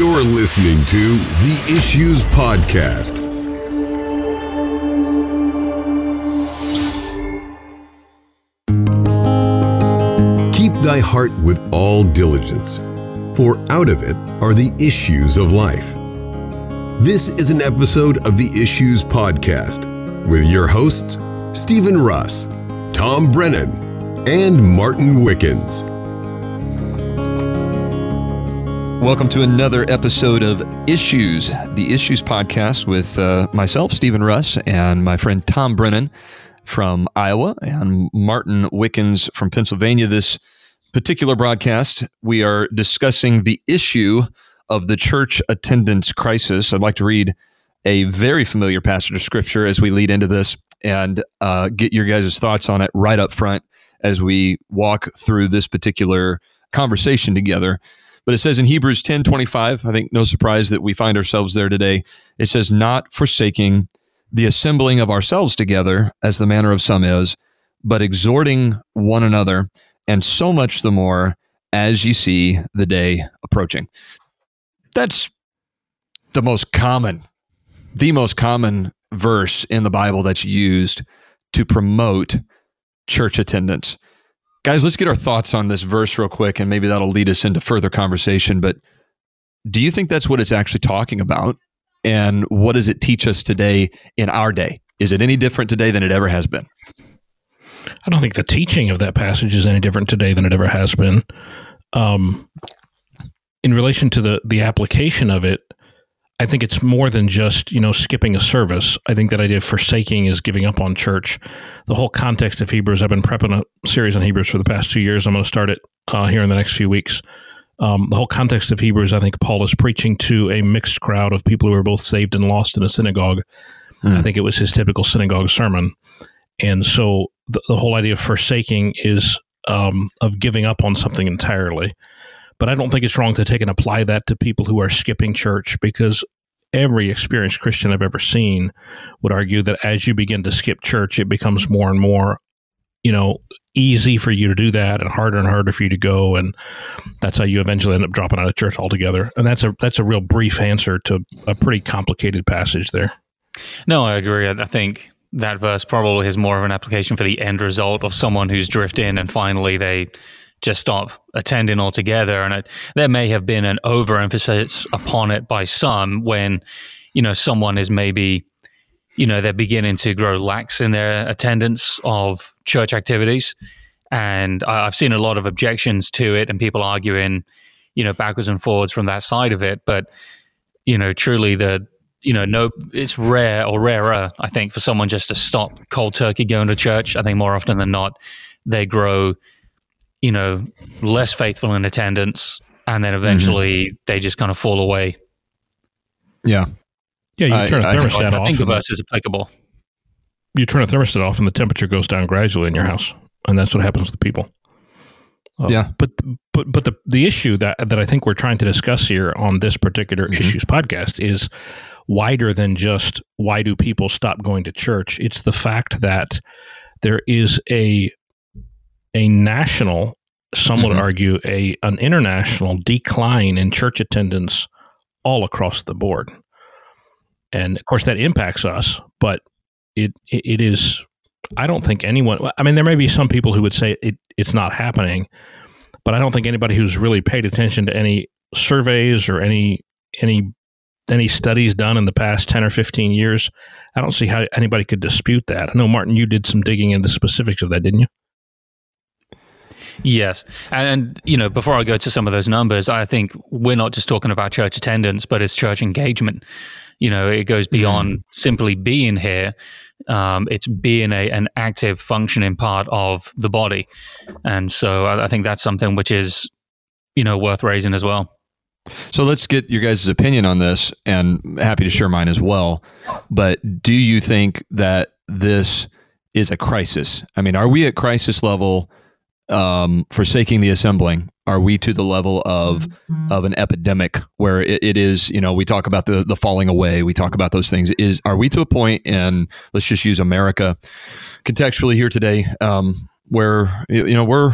You're listening to the Issues Podcast. Keep thy heart with all diligence, for out of it are the issues of life. This is an episode of the Issues Podcast with your hosts, Stephen Russ, Tom Brennan, and Martin Wickens. Welcome to another episode of Issues, the Issues podcast with uh, myself, Stephen Russ, and my friend Tom Brennan from Iowa and Martin Wickens from Pennsylvania. This particular broadcast, we are discussing the issue of the church attendance crisis. I'd like to read a very familiar passage of scripture as we lead into this and uh, get your guys' thoughts on it right up front as we walk through this particular conversation together. But it says in Hebrews 10 25, I think no surprise that we find ourselves there today. It says, not forsaking the assembling of ourselves together, as the manner of some is, but exhorting one another, and so much the more as you see the day approaching. That's the most common, the most common verse in the Bible that's used to promote church attendance. Guys, let's get our thoughts on this verse real quick, and maybe that'll lead us into further conversation. But do you think that's what it's actually talking about? And what does it teach us today in our day? Is it any different today than it ever has been? I don't think the teaching of that passage is any different today than it ever has been. Um, in relation to the the application of it, I think it's more than just you know skipping a service. I think that idea of forsaking is giving up on church. The whole context of Hebrews. I've been prepping a series on Hebrews for the past two years. I'm going to start it uh, here in the next few weeks. Um, the whole context of Hebrews, I think Paul is preaching to a mixed crowd of people who are both saved and lost in a synagogue. Mm. I think it was his typical synagogue sermon, and so the, the whole idea of forsaking is um, of giving up on something entirely. But I don't think it's wrong to take and apply that to people who are skipping church because every experienced Christian I've ever seen would argue that as you begin to skip church, it becomes more and more, you know, easy for you to do that and harder and harder for you to go and that's how you eventually end up dropping out of church altogether. And that's a that's a real brief answer to a pretty complicated passage there. No i agree. I think that verse probably has more of an application for the end result of someone who's drifted in and finally they just stop attending altogether. And it, there may have been an overemphasis upon it by some when, you know, someone is maybe, you know, they're beginning to grow lax in their attendance of church activities. And I've seen a lot of objections to it and people arguing, you know, backwards and forwards from that side of it. But, you know, truly the, you know, no, it's rare or rarer, I think, for someone just to stop cold turkey going to church. I think more often than not, they grow you know, less faithful in attendance, and then eventually mm-hmm. they just kind of fall away. Yeah. Yeah, you turn a thermostat I, off. I think the verse is applicable. You turn a thermostat off, and the temperature goes down gradually in your house, and that's what happens with people. Uh, yeah, but but but the the issue that that I think we're trying to discuss here on this particular mm-hmm. issues podcast is wider than just why do people stop going to church. It's the fact that there is a a national, some mm-hmm. would argue, a an international decline in church attendance all across the board. And of course, that impacts us, but it, it, is. I don't think anyone. I mean, there may be some people who would say it, it's not happening, but I don't think anybody who's really paid attention to any surveys or any any any studies done in the past 10 or 15 years, I don't see how anybody could dispute that. I know, Martin, you did some digging into specifics of that, didn't you? Yes. And, and, you know, before I go to some of those numbers, I think we're not just talking about church attendance, but it's church engagement. You know, it goes beyond mm. simply being here. Um, it's being a, an active functioning part of the body. And so I, I think that's something which is, you know, worth raising as well. So let's get your guys' opinion on this and happy to share mine as well. But do you think that this is a crisis? I mean, are we at crisis level um, forsaking the assembling? Are we to the level of mm-hmm. of an epidemic where it, it is? You know, we talk about the the falling away. We talk about those things. Is are we to a point? And let's just use America contextually here today, um, where you know we're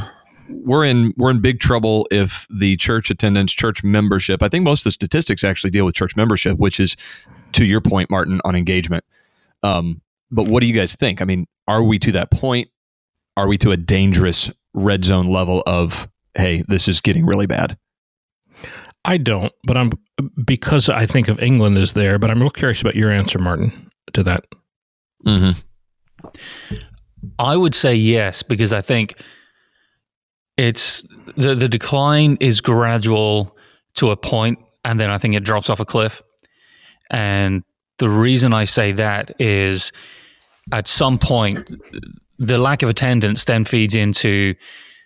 we're in we're in big trouble if the church attendance, church membership. I think most of the statistics actually deal with church membership, which is to your point, Martin, on engagement. Um, but what do you guys think? I mean, are we to that point? Are we to a dangerous red zone level of hey, this is getting really bad? I don't, but I'm because I think of England as there. But I'm real curious about your answer, Martin, to that. Mm-hmm. I would say yes because I think it's the the decline is gradual to a point, and then I think it drops off a cliff. And the reason I say that is, at some point, the lack of attendance then feeds into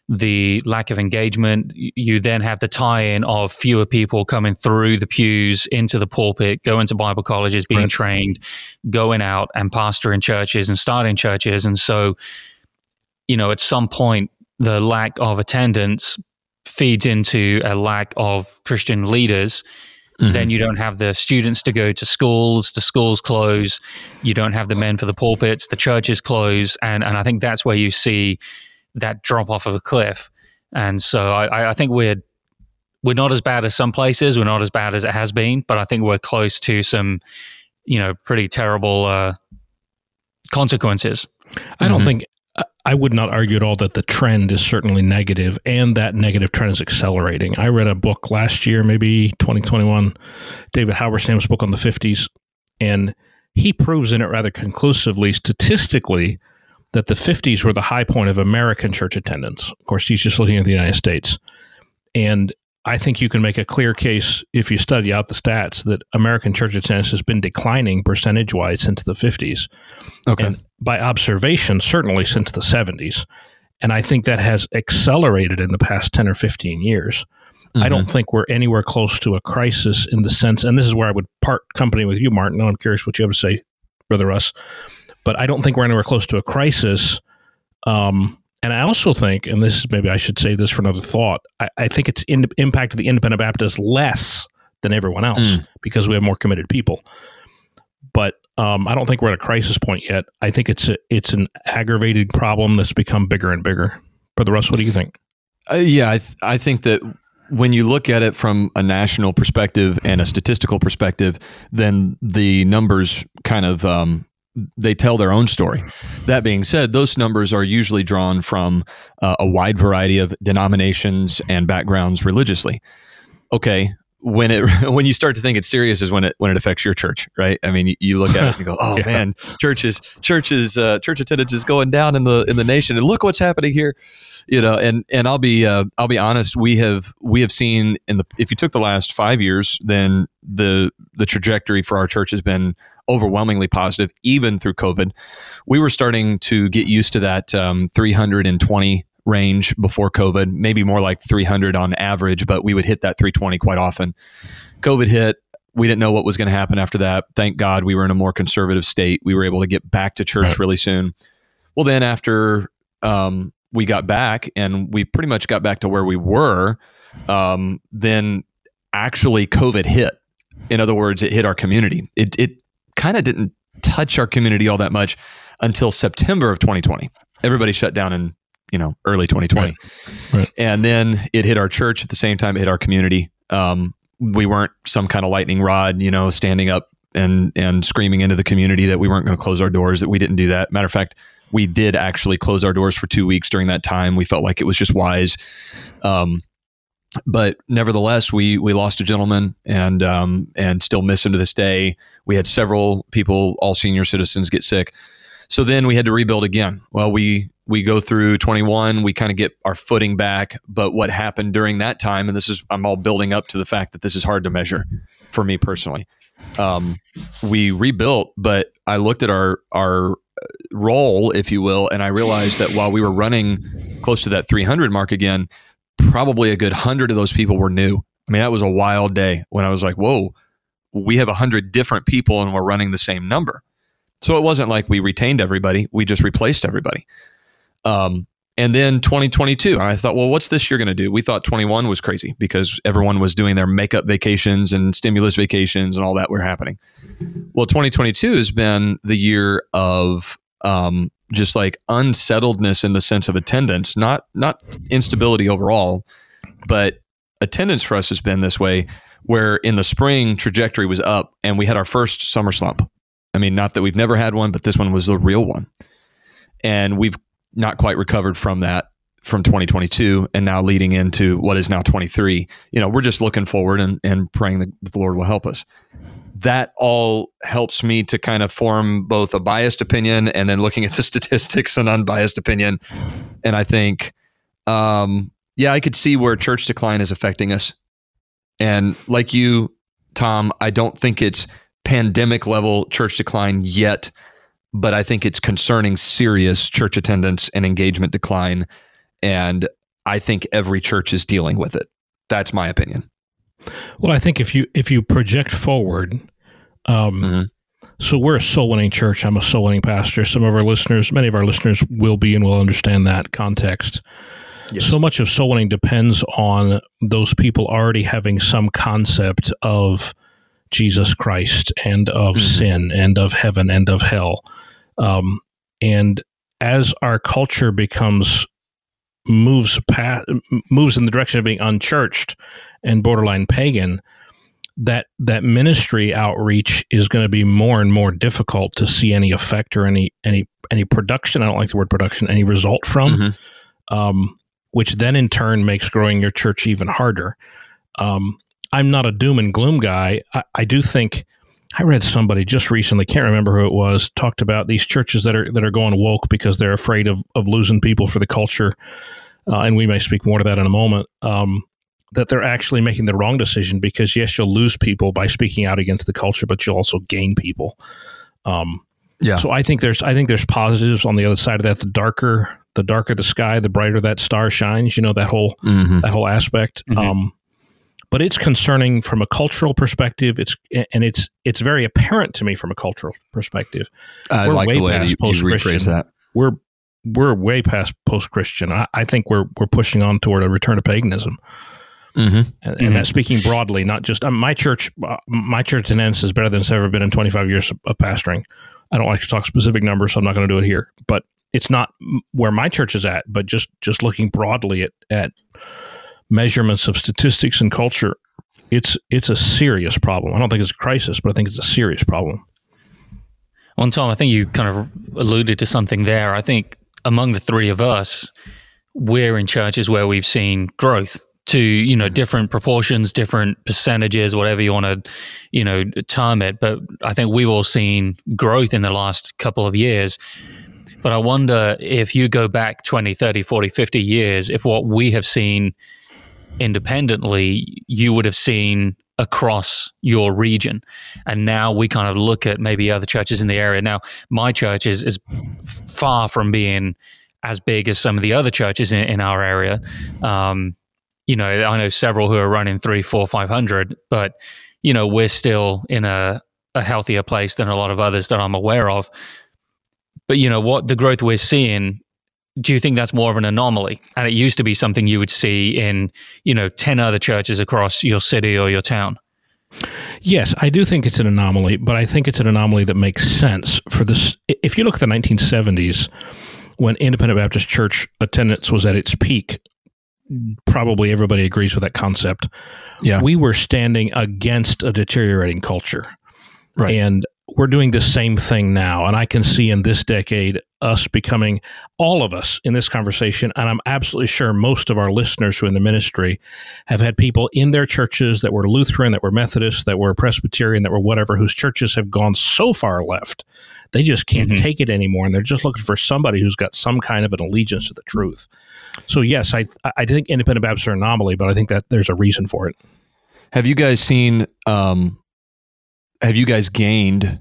the lack of engagement. You then have the tie in of fewer people coming through the pews into the pulpit, going to Bible colleges, being right. trained, going out and pastoring churches and starting churches. And so, you know, at some point, the lack of attendance feeds into a lack of Christian leaders. Mm-hmm. Then you don't have the students to go to schools, the schools close, you don't have the men for the pulpits, the churches close. And, and I think that's where you see that drop off of a cliff. And so I, I think we're we're not as bad as some places. We're not as bad as it has been, but I think we're close to some, you know, pretty terrible uh, consequences. I don't mm-hmm. think I would not argue at all that the trend is certainly negative and that negative trend is accelerating. I read a book last year, maybe 2021, David Halberstam's book on the 50s, and he proves in it rather conclusively, statistically, that the 50s were the high point of American church attendance. Of course, he's just looking at the United States. And I think you can make a clear case if you study out the stats that American church attendance has been declining percentage wise since the 50s. Okay. And by observation, certainly since the 70s. And I think that has accelerated in the past 10 or 15 years. Mm-hmm. I don't mm-hmm. think we're anywhere close to a crisis in the sense, and this is where I would part company with you, Martin. I'm curious what you have to say, Brother Russ but I don't think we're anywhere close to a crisis. Um, and I also think, and this is maybe I should say this for another thought, I, I think it's in, impact the independent Baptists less than everyone else mm. because we have more committed people. But um, I don't think we're at a crisis point yet. I think it's a, it's an aggravated problem that's become bigger and bigger. Brother Russ, what do you think? Uh, yeah, I, th- I think that when you look at it from a national perspective and a statistical perspective, then the numbers kind of um, they tell their own story. That being said, those numbers are usually drawn from uh, a wide variety of denominations and backgrounds religiously. Okay, when it when you start to think it's serious is when it when it affects your church, right? I mean, you, you look at it and go, "Oh yeah. man, churches churches uh, church attendance is going down in the in the nation, and look what's happening here." You know, and and I'll be uh, I'll be honest, we have we have seen in the if you took the last five years, then the the trajectory for our church has been overwhelmingly positive, even through COVID. We were starting to get used to that um, 320 range before COVID, maybe more like 300 on average, but we would hit that 320 quite often. COVID hit. We didn't know what was going to happen after that. Thank God we were in a more conservative state. We were able to get back to church right. really soon. Well, then after um, we got back and we pretty much got back to where we were, um, then actually COVID hit. In other words, it hit our community. It, it kind of didn't touch our community all that much until September of 2020. Everybody shut down in you know early 2020, right. Right. and then it hit our church at the same time. It hit our community. Um, we weren't some kind of lightning rod, you know, standing up and and screaming into the community that we weren't going to close our doors. That we didn't do that. Matter of fact, we did actually close our doors for two weeks during that time. We felt like it was just wise. Um, but nevertheless, we we lost a gentleman and um, and still miss him to this day. We had several people, all senior citizens, get sick. So then we had to rebuild again. Well, we we go through 21, we kind of get our footing back. But what happened during that time, and this is I'm all building up to the fact that this is hard to measure for me personally. Um, we rebuilt, but I looked at our our roll, if you will, and I realized that while we were running close to that 300 mark again, probably a good hundred of those people were new. I mean, that was a wild day when I was like, whoa, we have a hundred different people and we're running the same number. So it wasn't like we retained everybody, we just replaced everybody. Um, and then 2022, I thought, well, what's this year going to do? We thought 21 was crazy because everyone was doing their makeup vacations and stimulus vacations and all that were happening. Well, 2022 has been the year of um, just like unsettledness in the sense of attendance, not not instability overall, but attendance for us has been this way where in the spring trajectory was up and we had our first summer slump. I mean, not that we've never had one, but this one was the real one. And we've not quite recovered from that from 2022 and now leading into what is now 23. You know, we're just looking forward and, and praying that the Lord will help us. That all helps me to kind of form both a biased opinion and then looking at the statistics an unbiased opinion. And I think, um, yeah, I could see where church decline is affecting us. And like you, Tom, I don't think it's pandemic level church decline yet, but I think it's concerning serious church attendance and engagement decline. And I think every church is dealing with it. That's my opinion. Well, I think if you if you project forward, um, mm-hmm. so we're a soul winning church. I'm a soul winning pastor. Some of our listeners, many of our listeners, will be and will understand that context. Yes. So much of soul winning depends on those people already having some concept of Jesus Christ and of mm-hmm. sin and of heaven and of hell. Um, and as our culture becomes moves past, moves in the direction of being unchurched and borderline pagan, that that ministry outreach is going to be more and more difficult to see any effect or any any any production. I don't like the word production. Any result from, mm-hmm. um, which then in turn makes growing your church even harder. Um, I'm not a doom and gloom guy. I, I do think I read somebody just recently, can't remember who it was, talked about these churches that are that are going woke because they're afraid of of losing people for the culture. Uh, and we may speak more to that in a moment. Um, that they're actually making the wrong decision because yes, you'll lose people by speaking out against the culture, but you'll also gain people. Um, yeah. So I think there's I think there's positives on the other side of that. The darker the darker the sky, the brighter that star shines. You know that whole mm-hmm. that whole aspect. Mm-hmm. Um, but it's concerning from a cultural perspective. It's and it's it's very apparent to me from a cultural perspective. I we're like way the way that you, you rephrase that. We're we're way past post Christian. I, I, think we're we're pushing on toward a return to paganism. Mm-hmm. And, and mm-hmm. that's speaking broadly, not just um, my church. Uh, my church attendance is better than it's ever been in 25 years of, of pastoring. I don't like to talk specific numbers, so I'm not going to do it here. But it's not where my church is at, but just just looking broadly at at measurements of statistics and culture, it's it's a serious problem. I don't think it's a crisis, but I think it's a serious problem. Well, Tom, I think you kind of alluded to something there. I think among the three of us, we're in churches where we've seen growth to you know different proportions, different percentages, whatever you want to you know term it. But I think we've all seen growth in the last couple of years. But I wonder if you go back 20, 30, 40, 50 years, if what we have seen independently, you would have seen across your region. And now we kind of look at maybe other churches in the area. Now, my church is, is far from being as big as some of the other churches in, in our area. Um, you know, I know several who are running three, four, five hundred, but you know, we're still in a, a healthier place than a lot of others that I'm aware of. But you know what, the growth we're seeing do you think that's more of an anomaly? And it used to be something you would see in, you know, 10 other churches across your city or your town. Yes, I do think it's an anomaly, but I think it's an anomaly that makes sense for this. If you look at the 1970s, when Independent Baptist Church attendance was at its peak, probably everybody agrees with that concept. Yeah. We were standing against a deteriorating culture. Right. And we're doing the same thing now. And I can see in this decade us becoming, all of us in this conversation, and I'm absolutely sure most of our listeners who are in the ministry have had people in their churches that were Lutheran, that were Methodist, that were Presbyterian, that were whatever, whose churches have gone so far left, they just can't mm-hmm. take it anymore. And they're just looking for somebody who's got some kind of an allegiance to the truth. So, yes, I, I think independent Baptists are an anomaly, but I think that there's a reason for it. Have you guys seen um, have you guys gained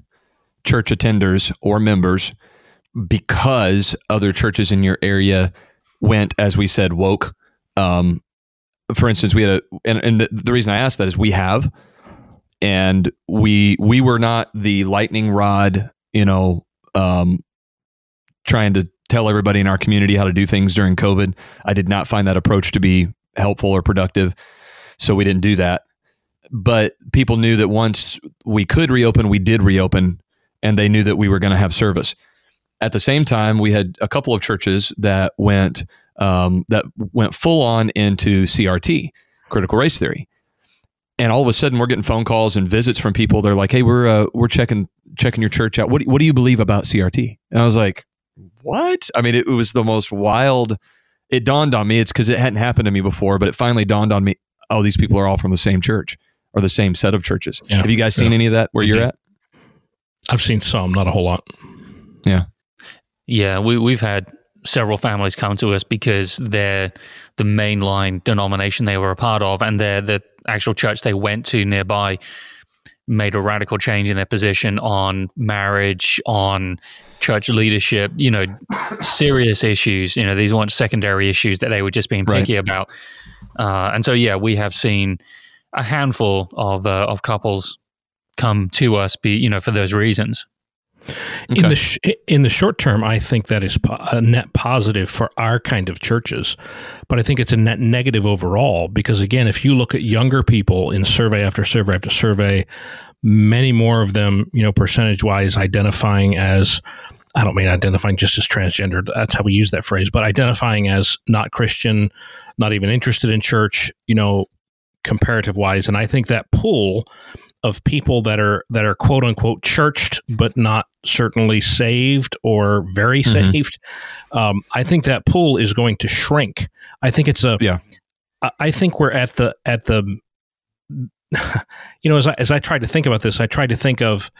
church attenders or members because other churches in your area went, as we said, woke? Um, for instance, we had a, and, and the, the reason I asked that is we have, and we we were not the lightning rod, you know, um, trying to tell everybody in our community how to do things during COVID. I did not find that approach to be helpful or productive, so we didn't do that but people knew that once we could reopen, we did reopen, and they knew that we were going to have service. At the same time, we had a couple of churches that went um, that went full on into CRT, critical race theory. And all of a sudden, we're getting phone calls and visits from people. They're like, "Hey, we're uh, we're checking checking your church out. What what do you believe about CRT?" And I was like, "What?" I mean, it, it was the most wild. It dawned on me. It's because it hadn't happened to me before, but it finally dawned on me. Oh, these people are all from the same church or the same set of churches. Yeah, Have you guys seen yeah. any of that where Mhm. you're at? I've seen some, not a whole lot. Yeah, we, we've had several families come to us because they're the mainline denomination they were a part of, and they're the actual church they went to nearby made a radical change in their position on marriage, on church leadership, you know, serious issues. You know, these weren't secondary issues that they were just being Right. picky about. Uh, and so, yeah, we have seen a handful of uh, of couples come to us, be you know, for those reasons. In the sh- in the short term, I think that is po- a net positive for our kind of churches, but I think it's a net negative overall because again, if you look at younger people in survey after survey after survey, many more of them, you know, percentage wise, identifying as I don't mean identifying just as transgender. That's how we use that phrase, but identifying as not Christian, not even interested in church, you know, comparative wise. And I think that pool of people that are that are quote unquote churched but not certainly saved or very Mhm. saved um, i think that pool is going to shrink i think it's a Yeah. I- i think we're at the at the you know as I, as I tried to think about this i tried to think of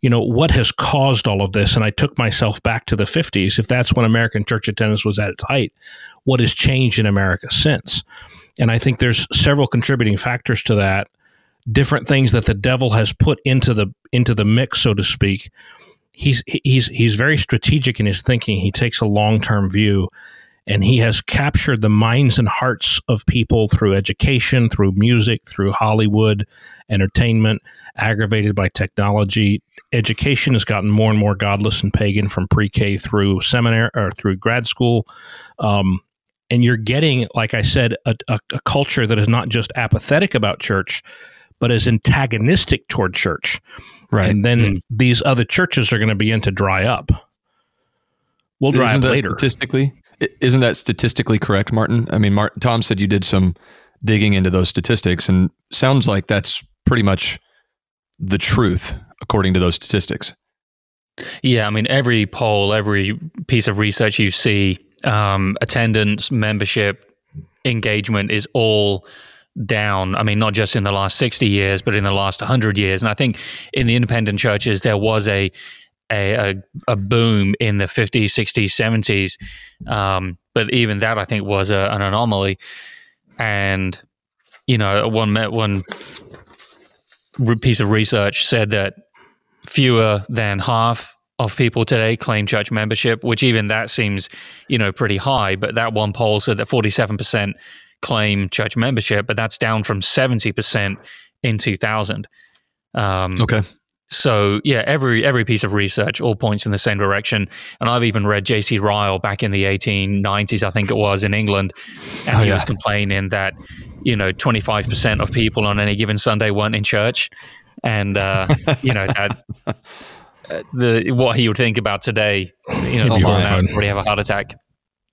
you know what has caused all of this and i took myself back to the 50s if that's when american church attendance was at its height what has changed in america since and i think there's several contributing factors to that different things that the devil has put into the into the mix so to speak. He's he's he's very strategic in his thinking. He takes a long-term view and he has captured the minds and hearts of people through education through music through hollywood entertainment aggravated by technology. Education has gotten more and more godless and pagan from pre-k through seminary or through grad school. Um, and you're getting like i said a, a, a culture that is not just apathetic about church but is antagonistic toward church Right. and then Mm. these other churches are going to begin to dry up we'll dry isn't up later statistically? Isn't that statistically correct, Martin? I mean, Mart- Tom said you did some digging into those statistics, and sounds like that's pretty much the truth according to those statistics. Yeah, I mean, every poll, every piece of research you see, um, attendance, membership, engagement is all down. I mean, not just in the last 60 years, but in the last 100 years. And I think in the independent churches, there was a a, a, a boom in the 50s, 60s, 70s. Um, but even that, I think, was a, an anomaly. And, you know, one, met one piece of research said that fewer than half of people today claim church membership, which even that seems, you know, pretty high. But that one poll said that 47% claim church membership, but that's down from 70% in 2000. Um, Okay. so yeah, every every piece of research all points in the same direction. And I've even read J.C. Ryle back in the 1890s, I think it was in England, and Oh, he yeah. was complaining that you know 25 percent of people on any given Sunday weren't in church, and uh, you know that. uh, The what he would think about today, you know, He'd be now horrified. have a heart attack.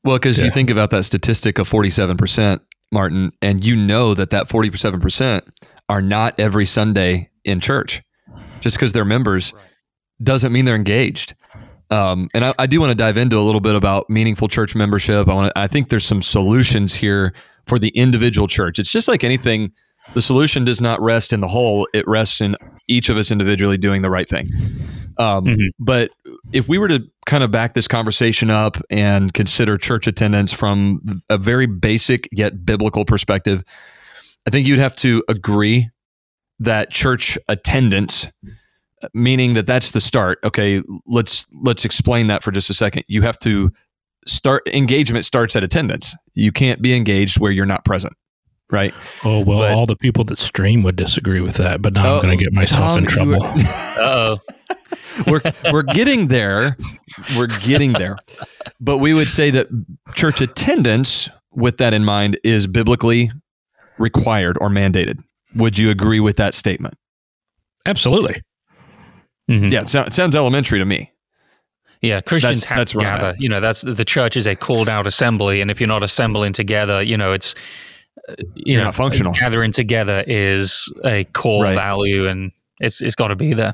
Well, because you think about that statistic of forty-seven percent, Martin, and you know that that forty-seven percent are not every Sunday in church. Just because they're members doesn't mean they're engaged. Um, and I, I do want to dive into a little bit about meaningful church membership. I want I think there's some solutions here for the individual church. It's just like anything. The solution does not rest in the whole; it rests in each of us individually doing the right thing. Um, Mhm. But if we were to kind of back this conversation up and consider church attendance from a very basic yet biblical perspective, I think you'd have to agree that church attendance meaning that that's the start okay let's let's explain that for just a second. You have to start engagement starts at attendance. You can't be engaged where you're not present right? Oh well But- all the people that stream would disagree with that but now Oh, i'm going to get myself in Tom, you trouble. Oh. We're we're getting there. We're getting there. But we would say that church attendance, with that in mind, is biblically required or mandated. Would you agree with that statement? absolutely Mhm. Yeah, it, sou- it sounds elementary to me. Yeah, Christians That's- have that's to where I'm gather. You know, that's the church is a called out assembly, and if you're not assembling together, you know, it's uh, you You're know, not functional. Gathering together is a core Right. value, and it's it's got to be there.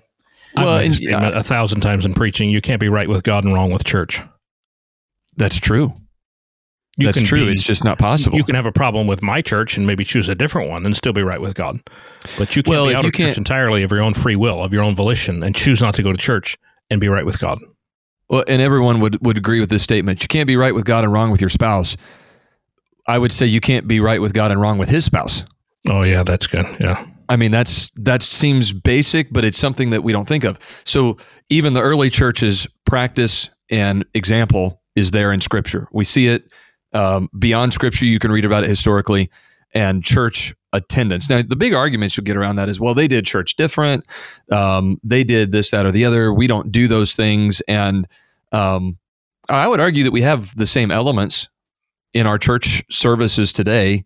I've Well, made and- statement a thousand times in preaching. You can't be right with God and wrong with church. That's true. You That's true. be- it's just not possible. You can have a problem with my church and maybe choose a different one and still be right with God. But you can't Well, be out you of church entirely of your own free will, of your own volition, and choose not to go to church and be right with God. Well, and everyone would, would agree with this statement. You can't be right with God and wrong with your spouse. I would say you can't be right with God and wrong with his spouse. Oh yeah, that's good. Yeah. I mean, that's that seems basic, but it's something that we don't think of. So even the early church's practice and example is there in Scripture. We see it um, beyond Scripture. You can read about it historically and church attendance. Now, the big arguments you'll get around that is, well, they did church different. Um, they did this, that, or the other. We don't do those things, and um, I would argue that we have the same elements in our church services today.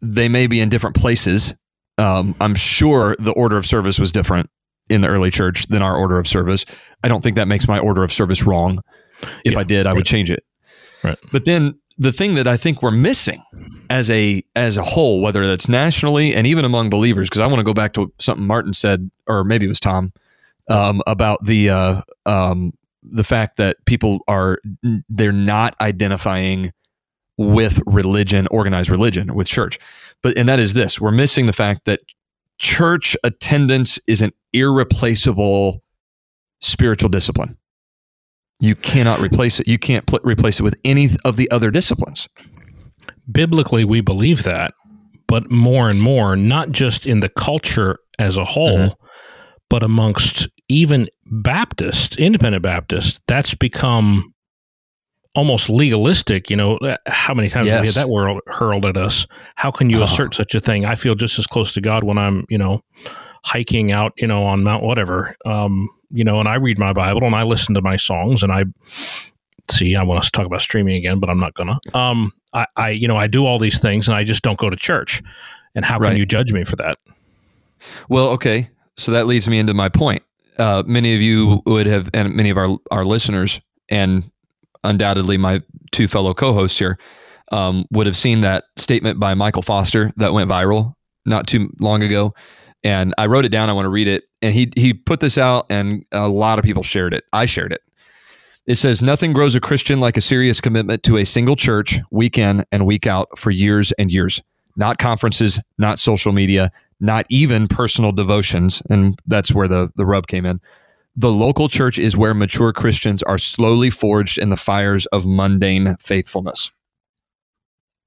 They may be in different places. Um, I'm sure the order of service was different in the early church than our order of service. I don't think that makes my order of service wrong. If Yeah, I did, I would change it. Right. But then the thing that I think we're missing as a as a whole, whether that's nationally and even among believers, because I want to go back to something Martin said, or maybe it was Tom, um, about the uh, um, the fact that people are they're not identifying with religion, organized religion, with church. But and that is this: we're missing the fact that church attendance is an irreplaceable spiritual discipline. You cannot replace it. You can't pl- replace it with any of the other disciplines. Biblically, we believe that, but more and more, not just in the culture as a whole, Mhm. but amongst even Baptists, independent Baptists, that's become almost legalistic. You know, uh, how many times have we Yes. had that word hurled at us? How can you Oh. assert such a thing? I feel just as close to God when I'm, you know, hiking out, you know, on Mount whatever. Um, you know, and I read my Bible and I listen to my songs and I see, I want to talk about streaming again, but I'm not gonna. Um, I, I, you know, I do all these things and I just don't go to church. And how Right. can you judge me for that? Well, okay. So that leads me into my point. Uh, many of you would have, and many of our, our listeners, and undoubtedly my two fellow co hosts here, um, would have seen that statement by Michael Foster that went viral not too long ago. And I wrote it down. I want to read it. And he, he put this out, and a lot of people shared it. I shared it. It says, Nothing grows a Christian like a serious commitment to a single church week in and week out for years and years. Not conferences, not social media, not even personal devotions. And that's where the, the rub came in. The local church is where mature Christians are slowly forged in the fires of mundane faithfulness.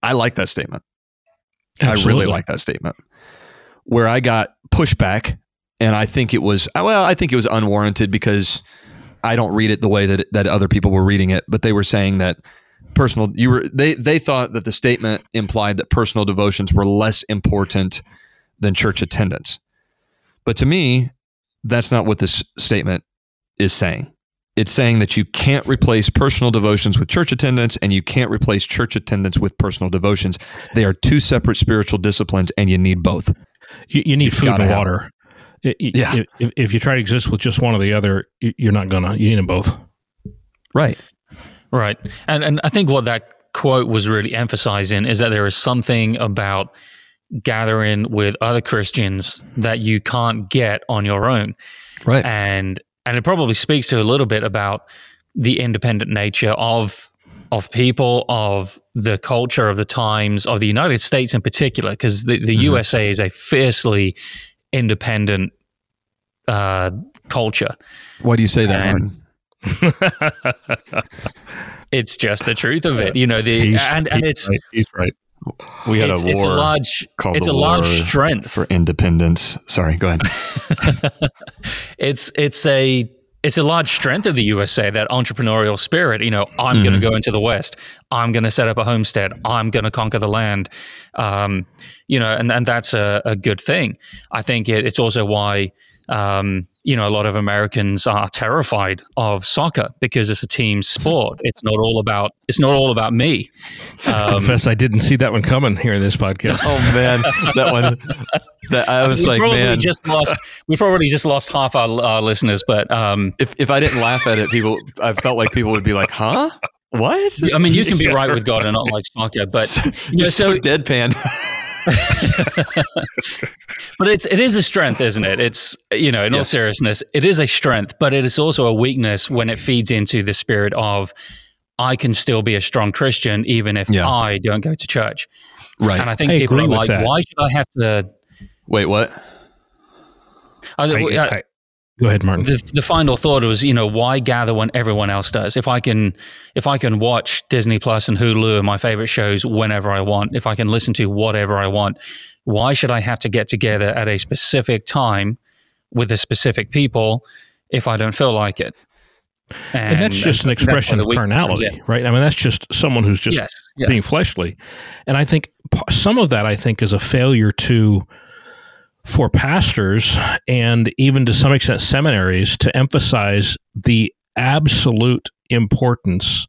I like that statement. I really like that statement. Where I got pushback, and I think it was well, I think it was unwarranted because I don't read it the way that that other people were reading it. But they were saying that personal you were they they thought that the statement implied that personal devotions were less important than church attendance. But to me, that's not what this statement is saying. It's saying that you can't replace personal devotions with church attendance and you can't replace church attendance with personal devotions. They are two separate spiritual disciplines and you need both. You, you need You've food and water. I- I- Yeah. If, if you try to exist with just one or the other, you- you're not gonna. You need them both. Right. Right. And and I think what that quote was really emphasizing is that there is something about gathering with other Christians that you can't get on your own. Right. And and it probably speaks to a little bit about the independent nature of of people, of the culture of the times, of the United States in particular, because the, the Mhm. USA is a fiercely independent uh, culture. Why do you say that, And- It's just the truth of it, you know. The He's- and and he's it's right. He's right. We had it's, a it's war a large it's a large strength for independence. Sorry, go ahead. it's it's a it's a large strength of the USA that entrepreneurial spirit. You know, I'm going to go into the West. I'm going to set up a homestead. I'm going to conquer the land. Um, you know, and and that's a, a good thing. I think it, it's also why um, you know, a lot of Americans are terrified of soccer because it's a team sport. It's not all about it's not all about me. Um, Confess, I didn't see that one coming here in this podcast. Oh man, that one. That I was we like, probably man, just lost. We probably just lost half our, our listeners. But um, if if I didn't laugh at it, people, I felt like people would be like, huh. What? I mean, you can be right with God and not like soccer, but you know, so, so deadpan. But it's it is a strength, isn't it? It's you know, in yes. all seriousness, it is a strength, but it is also a weakness when it feeds into the spirit of I can still be a strong Christian even if yeah. I don't go to church. Right. And I think I people are like, that. why should I have to wait? What? I, I, Go ahead, Martin. The, the final thought was, you know, why gather when everyone else does? If I can, if I can watch Disney Plus and Hulu, and my favorite shows, whenever I want, if I can listen to whatever I want, why should I have to get together at a specific time with a specific people if I don't feel like it? And, and that's just an expression of carnality, right? I mean, that's just someone who's just yes, yeah. being fleshly. And I think some of that, I think, is a failure to for pastors and even to some extent seminaries to emphasize the absolute importance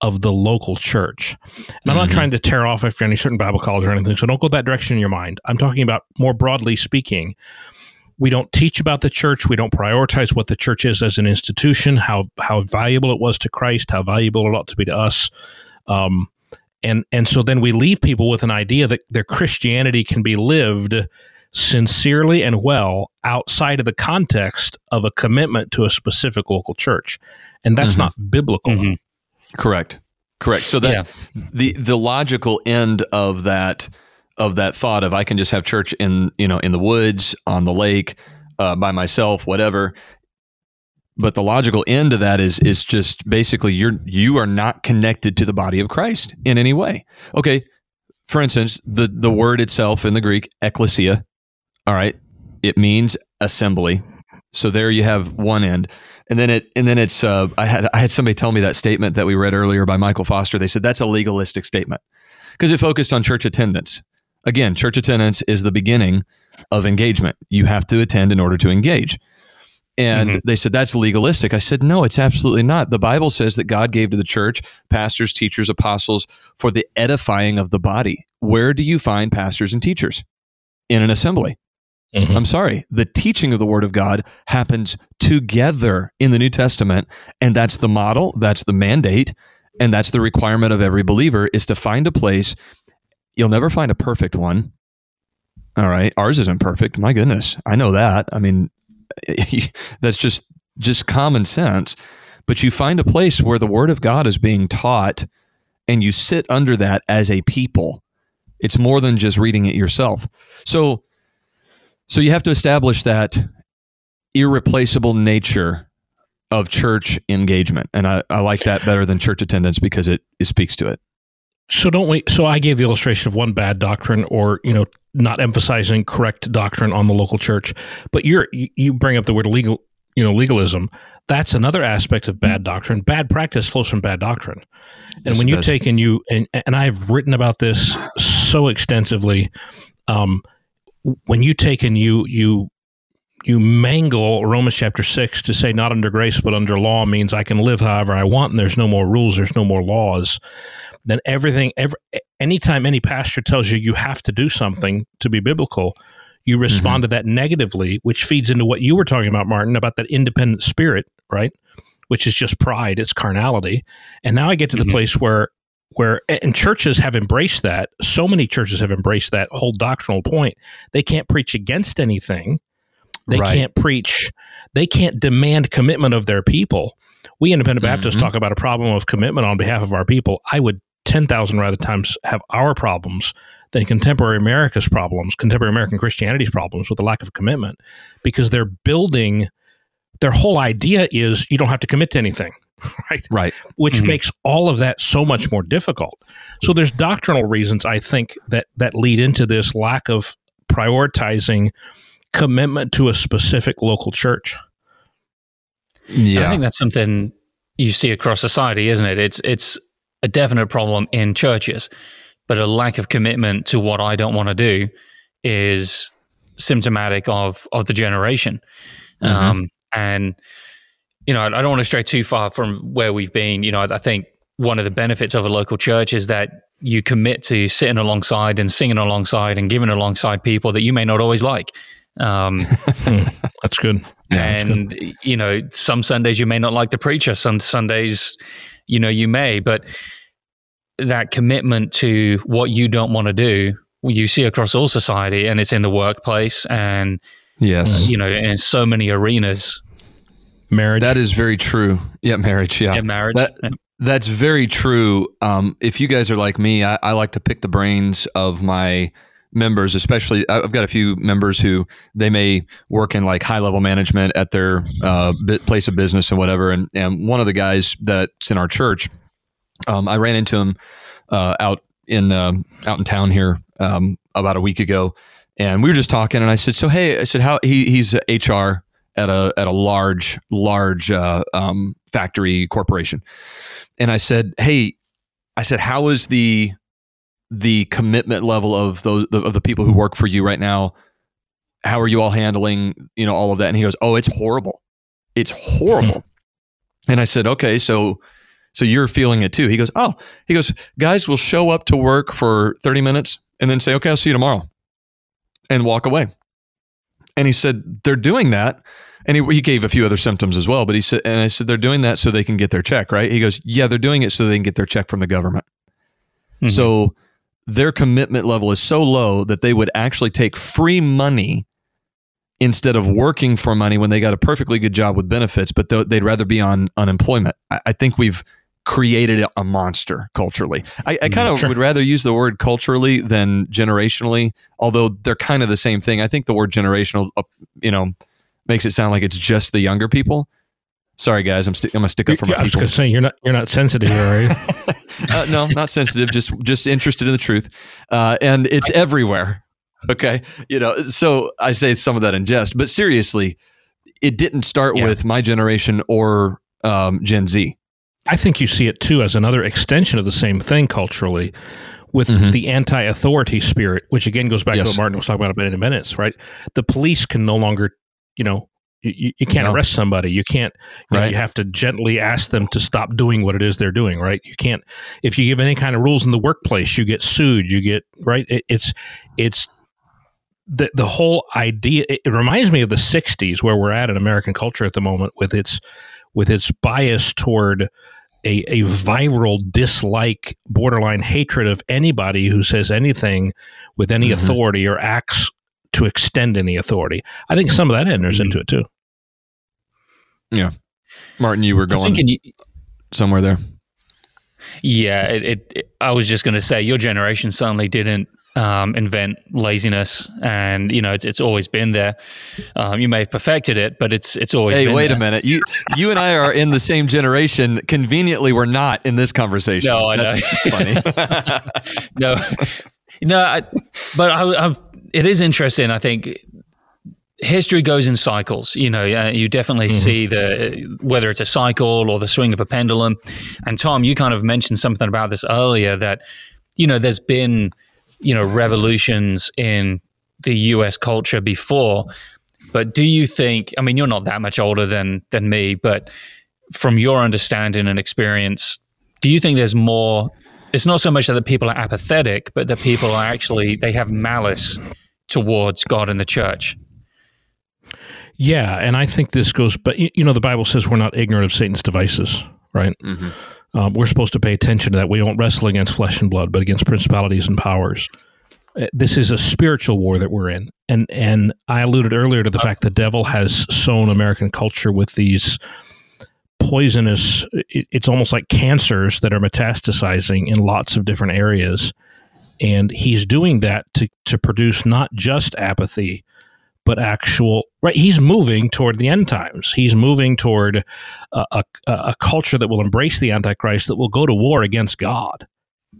of the local church. And mm-hmm. I'm not mm-hmm. trying to tear off after any certain Bible college or anything, so don't go that direction in your mind. I'm talking about more broadly speaking. We don't teach about the church. We don't prioritize what the church is as an institution, how how valuable it was to Christ, how valuable it ought to be to us. Um, and and so then we leave people with an idea that their Christianity can be lived sincerely and well outside of the context of a commitment to a specific local church. And that's mm-hmm. not biblical. Mm-hmm. Correct. Correct. So that yeah. the the logical end of that of that thought of I can just have church in you know in the woods on the lake uh, by myself whatever but the logical end of that is is just basically you're you are not connected to the body of Christ in any way. Okay, for instance, the the word itself in the Greek ecclesia all right. It means assembly. So there you have one end. And then it and then it's uh, I had I had somebody tell me that statement that we read earlier by Michael Foster. They said that's a legalistic statement because it focused on church attendance. Again, church attendance is the beginning of engagement. You have to attend in order to engage. And mm-hmm. they said that's legalistic. I said no, it's absolutely not. The Bible says that God gave to the church pastors, teachers, apostles for the edifying of the body. Where do you find pastors and teachers? In an assembly. Mm-hmm. I'm sorry. The teaching of the Word of God happens together in the New Testament, and that's the model, that's the mandate, and that's the requirement of every believer is to find a place. You'll never find a perfect one. All right, ours isn't perfect. My goodness, I know that. I mean, that's just just common sense. But you find a place where the Word of God is being taught, and you sit under that as a people. It's more than just reading it yourself. So so you have to establish that irreplaceable nature of church engagement. And I, I like that better than church attendance because it, it speaks to it. So don't we so I gave the illustration of one bad doctrine or, you know, not emphasizing correct doctrine on the local church. But you're you bring up the word legal you know, legalism. That's another aspect of bad doctrine. Bad practice flows from bad doctrine. And yes, when you take and you and and I've written about this so extensively, um, when you take and you you you mangle Romans chapter 6 to say not under grace but under law means I can live however I want and there's no more rules, there's no more laws, then everything, every, anytime any pastor tells you you have to do something to be biblical, you respond mm-hmm. to that negatively, which feeds into what you were talking about, Martin, about that independent spirit, right? Which is just pride, it's carnality. And now I get to the mm-hmm. place where where and churches have embraced that so many churches have embraced that whole doctrinal point they can't preach against anything they right. can't preach they can't demand commitment of their people we independent mm-hmm. baptists talk about a problem of commitment on behalf of our people i would 10,000 rather times have our problems than contemporary America's problems, contemporary American Christianity's problems with the lack of commitment, because they're building their whole idea is you don't have to commit to anything. right? Right. Which mm-hmm. makes all of that so much more difficult. So there's doctrinal reasons I think that that lead into this lack of prioritizing commitment to a specific local church. Yeah. I think that's something you see across society, isn't it? It's it's a definite problem in churches, but a lack of commitment to what I don't want to do is symptomatic of of the generation. Mhm. Um, and you know, I, don't want to stray too far from where we've been. You know, I, think one of the benefits of a local church is that you commit to sitting alongside and singing alongside and giving alongside people that you may not always like. Um, That's good. Yeah, that's good. and you know, some Sundays you may not like the preacher. Some Sundays, you know, you may. But that commitment to what you don't want to do, you see across all society, and it's in the workplace, and Yes. you know, in so many arenas marriage. That is very true. Yeah, marriage. Yeah. in marriage. That- That's very true. Um, if you guys are like me, I, I like to pick the brains of my members, especially I've got a few members who they may work in like high level management at their uh, place of business and whatever. And, and one of the guys that's in our church, um, I ran into him uh, out in um out in town here um, about a week ago, and we were just talking. And I said, "So hey," I said, "How he, he's HR at a at a large large uh, um, factory corporation." and I said, "Hey, I said, how is the the commitment level of those of the people who work for you right now? How are you all handling, you know, all of that?" And he goes, "Oh, it's horrible. It's horrible." and I said, "Okay, so so you're feeling it too?" He goes, "Oh, he goes, guys will show up to work for 30 minutes and then say, "Okay, I'll see you tomorrow." And walk away. And he said, "They're doing that." And he, he gave a few other symptoms as well, but he said, and I said, they're doing that so they can get their check, right? He goes, yeah, they're doing it so they can get their check from the government. Mhm. So their commitment level is so low that they would actually take free money instead of working for money when they got a perfectly good job with benefits, but they'd rather be on unemployment. I, I think we've created a monster culturally. I, I kind of Sure. would rather use the word culturally than generationally, although they're kind of the same thing. I think the word generational, uh, you know, makes it sound like it's just the younger people. Sorry, guys, I'm, sti- I'm gonna stick up for Yeah, my I was people. going to say you're not you're not sensitive here, are you? uh, no, not sensitive. Just just interested in the truth, uh, and it's everywhere. Okay, you know. So I say some of that in jest, but seriously, it didn't start Yeah. with my generation or um, Gen Z. I think you see it too as another extension of the same thing culturally with Mhm. the anti authority spirit, which again goes back to what Martin was talking about in a minutes, right? The police can no longer, you know, you- you, can't No. arrest somebody. You can't, you, know, you have to gently ask them to stop doing what it is they're doing, right? You can't, if you give any kind of rules in the workplace, you get sued, you get, right? It, it's, it's, the, the whole idea it, it reminds me of the 60s where we're at in american culture at the moment with its with its bias toward a, a viral dislike, borderline hatred of anybody who says anything with any Mhm. authority or acts to extend any authority. I think some of that enters Mhm. into it too. Yeah. Martin, you were going you- somewhere there. yeah, it, it, it- I was just going to say, your generation certainly didn't um, invent laziness, and you know it's it's always been there. Um, you may have perfected it, but it's it's always. Hey, been wait there. a minute. You you and I are in the same generation. Conveniently, we're not in this conversation. No, I know. That's funny. no, no, I, but I, I, it is interesting. I think history goes in cycles. You know, uh, you definitely Mm-hmm. see the whether it's a cycle or the swing of a pendulum. And Tom, you kind of mentioned something about this earlier that you know there's been you know revolutions in the U.S. culture before. But do you think? I mean, you're not that much older than than me, but from your understanding and experience, do you think there's more it's not so much that the people are apathetic, but that people are actually they have malice towards God and the church. Yeah, and I think this goes, but you you know, the Bible says we're not ignorant of Satan's devices, right? Mhm. Um, we're supposed to pay attention to that. We don't wrestle against flesh and blood, but against principalities and powers. Uh, This is a spiritual war that we're in, and and I alluded earlier to the fact the devil has sown American culture with these poisonous. It, it's almost like cancers that are metastasizing in lots of different areas, and he's doing that to to produce not just apathy, but actual right. He's moving toward the end times. He's moving toward a, a, a culture that will embrace the Antichrist, that will go to war against God. So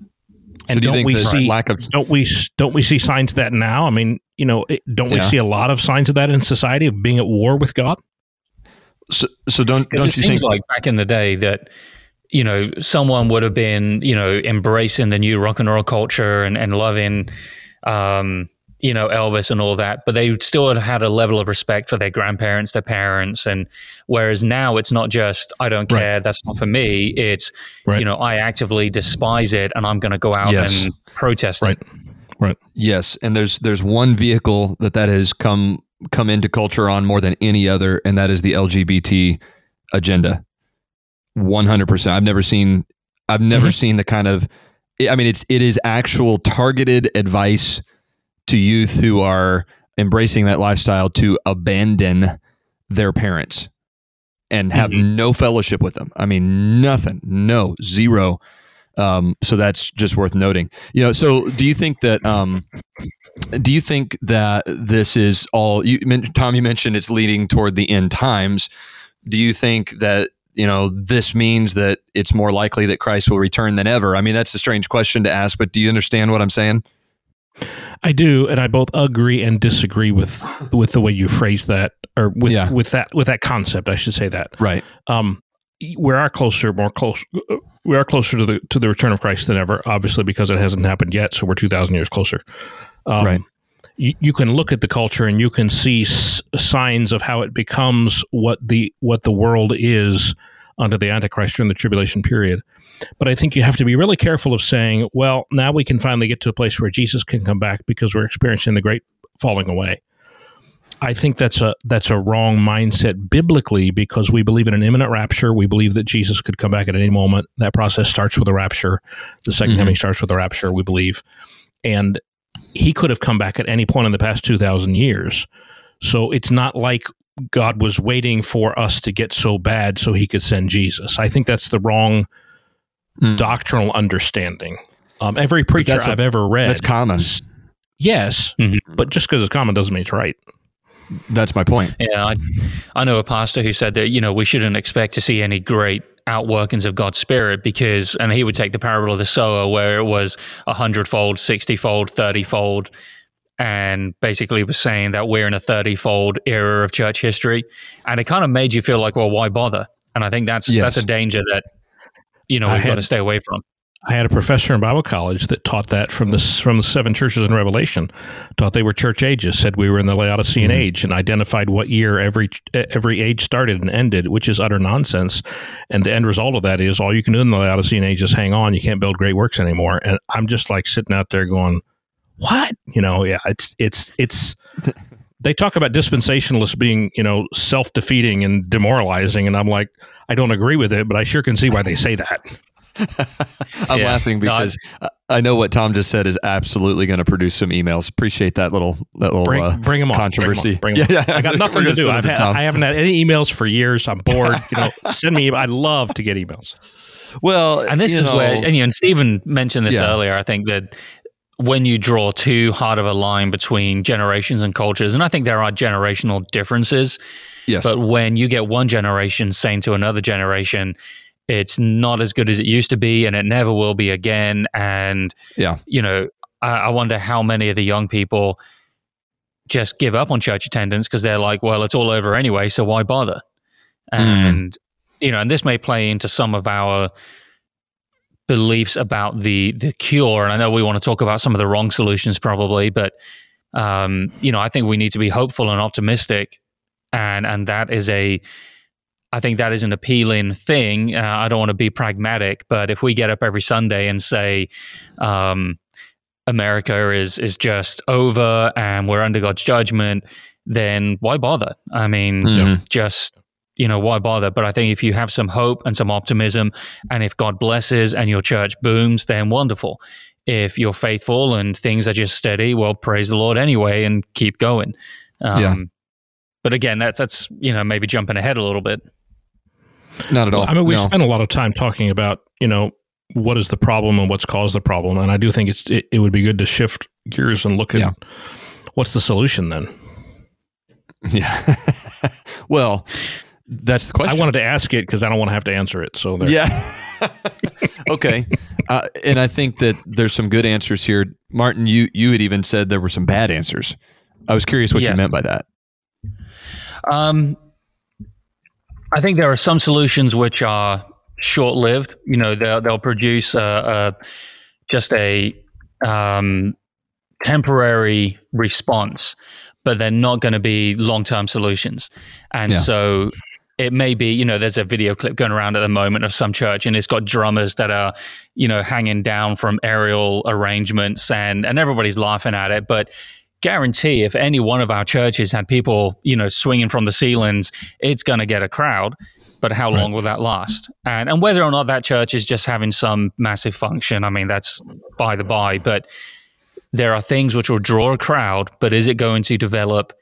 And do don't we see lack of don't we don't we see signs of that now? I mean, you know, it, don't we see a lot of signs of that in society of being at war with God? so, so don't don't it you seems think like back in the day that you know someone would have been you know embracing the new rock and roll culture and, and loving um, you know Elvis and all that, but they still had a level of respect for their grandparents, their parents, and whereas now it's not just I don't care, right. that's not for me. It's right. you know I actively despise it, and I'm going to go out yes. and protest right. it. Right. Yes, and there's there's one vehicle that that has come come into culture on more than any other, and that is the LGBT agenda. One hundred percent. I've never seen. I've never mm-hmm. seen the kind of. I mean, it's it is actual targeted advice to youth who are embracing that lifestyle to abandon their parents and have mm-hmm. no fellowship with them. I mean, nothing, no, zero. Um, so that's just worth noting. You know, so do you think that? Um, do you think that this is all? You, Tom, you mentioned it's leading toward the end times. Do you think that you know this means that it's more likely that Christ will return than ever? I mean, that's a strange question to ask, but do you understand what I'm saying? I do, and I both agree and disagree with with the way you phrase that, or with yeah. with that with that concept. I should say that. Right. Um, we are closer, more close. We are closer to the to the return of Christ than ever. Obviously, because it hasn't happened yet, so we're two thousand years closer. Um, right. You, you, can look at the culture and you can see s- signs of how it becomes what the what the world is under the Antichrist during the tribulation period. But I think you have to be really careful of saying, well, now we can finally get to a place where Jesus can come back because we're experiencing the great falling away. I think that's a that's a wrong mindset biblically because we believe in an imminent rapture. We believe that Jesus could come back at any moment. That process starts with a rapture. The 2nd mm-hmm. coming starts with a rapture, we believe. And he could have come back at any point in the past 2000 years. So it's not like God was waiting for us to get so bad so he could send Jesus. I think that's the wrong mm. doctrinal understanding. Um, every preacher i I've ever read. That's common. Yes, mm-hmm. but just because it's common doesn't mean it's right. That's my point. Yeah, I, I know a pastor who said that you know we shouldn't expect to see any great outworkings of God's Spirit because, and he would take the parable of the sower where it was a hundredfold, sixtyfold, thirtyfold, and basically was saying that we're in a thirtyfold era of church history, and it kind of made you feel like, well, why bother? And I think that's yes. that's a danger that you know, we've got to stay away from. I had a professor in Bible college that taught that from the from the seven churches in Revelation, taught they were church ages, said we were in the Laodicean mm-hmm. age, and identified what year every every age started and ended, which is utter nonsense. And the end result of that is all you can do in the Laodicean age is hang on. You can't build great works anymore. And I'm just like sitting out there going, "What? You know? Yeah, it's it's it's." They talk about dispensationalists being, you know, self defeating and demoralizing, and I'm like, I don't agree with it, but I sure can see why they say that. I'm yeah. laughing because no, I, I know what Tom just said is absolutely going to produce some emails. Appreciate that little that little bring, uh, bring them on. controversy. Bring them on. Bring them yeah, yeah. I got nothing to do. I've had, I haven't had any emails for years. I'm bored. You know, send me. I love to get emails. Well, and this is know, where and, you know, and Stephen mentioned this yeah. earlier. I think that when you draw too hard of a line between generations and cultures, and I think there are generational differences. Yes. But when you get one generation saying to another generation, it's not as good as it used to be and it never will be again. And, yeah, you know, I, I wonder how many of the young people just give up on church attendance because they're like, well, it's all over anyway, so why bother? Mm. And, you know, and this may play into some of our beliefs about the the cure. And I know we want to talk about some of the wrong solutions probably, but um, you know, I think we need to be hopeful and optimistic, and and that is a I think that is an appealing thing. Uh, I don't want to be pragmatic, but if we get up every Sunday and say, um, America is is just over and we're under God's judgment, then why bother? I mean, mm-hmm. just you know, why bother? But I think if you have some hope and some optimism, and if God blesses and your church booms, then wonderful. If you're faithful and things are just steady, well, praise the Lord anyway and keep going. Um, yeah. But again, that's that's you know maybe jumping ahead a little bit. Not at all. I mean, we no. spent a lot of time talking about you know what is the problem and what's caused the problem, and I do think it's it, it would be good to shift gears and look at yeah. what's the solution then. Yeah. well, that's the question. I wanted to ask it because I don't want to have to answer it. So there. yeah. okay. Uh, and I think that there's some good answers here. Martin, you you had even said there were some bad answers. I was curious what yes. you meant by that. Um, I think there are some solutions which are short lived. You know, they'll they'll produce a, a just a um, temporary response, but they're not going to be long term solutions. And Yeah. so it may be, you know, there's a video clip going around at the moment of some church and it's got drummers that are, you know, hanging down from aerial arrangements and, and everybody's laughing at it. But guarantee if any one of our churches had people, you know, swinging from the ceilings, it's going to get a crowd. But how long will that last? And and whether or not that church is just having some massive function, I mean, that's by the by. But there are things which will draw a crowd, but is it going to develop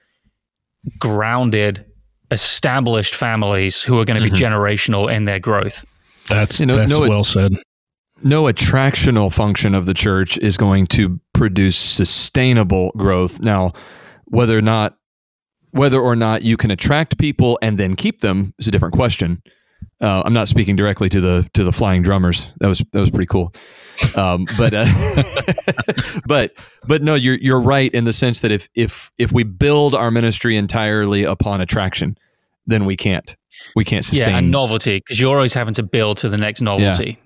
grounded, established families who are going to be mm-hmm. generational in their growth? That's You know, that's no, well said. no attractional function of the church is going to produce sustainable growth. Now, whether or not whether or not you can attract people and then keep them is a different question. Uh, I'm not speaking directly to the to the flying drummers. That was that was pretty cool. Um, but uh, but but no, you're you're right in the sense that if if if we build our ministry entirely upon attraction, then we can't we can't sustain. Yeah, and novelty, because you're always having to build to the next novelty.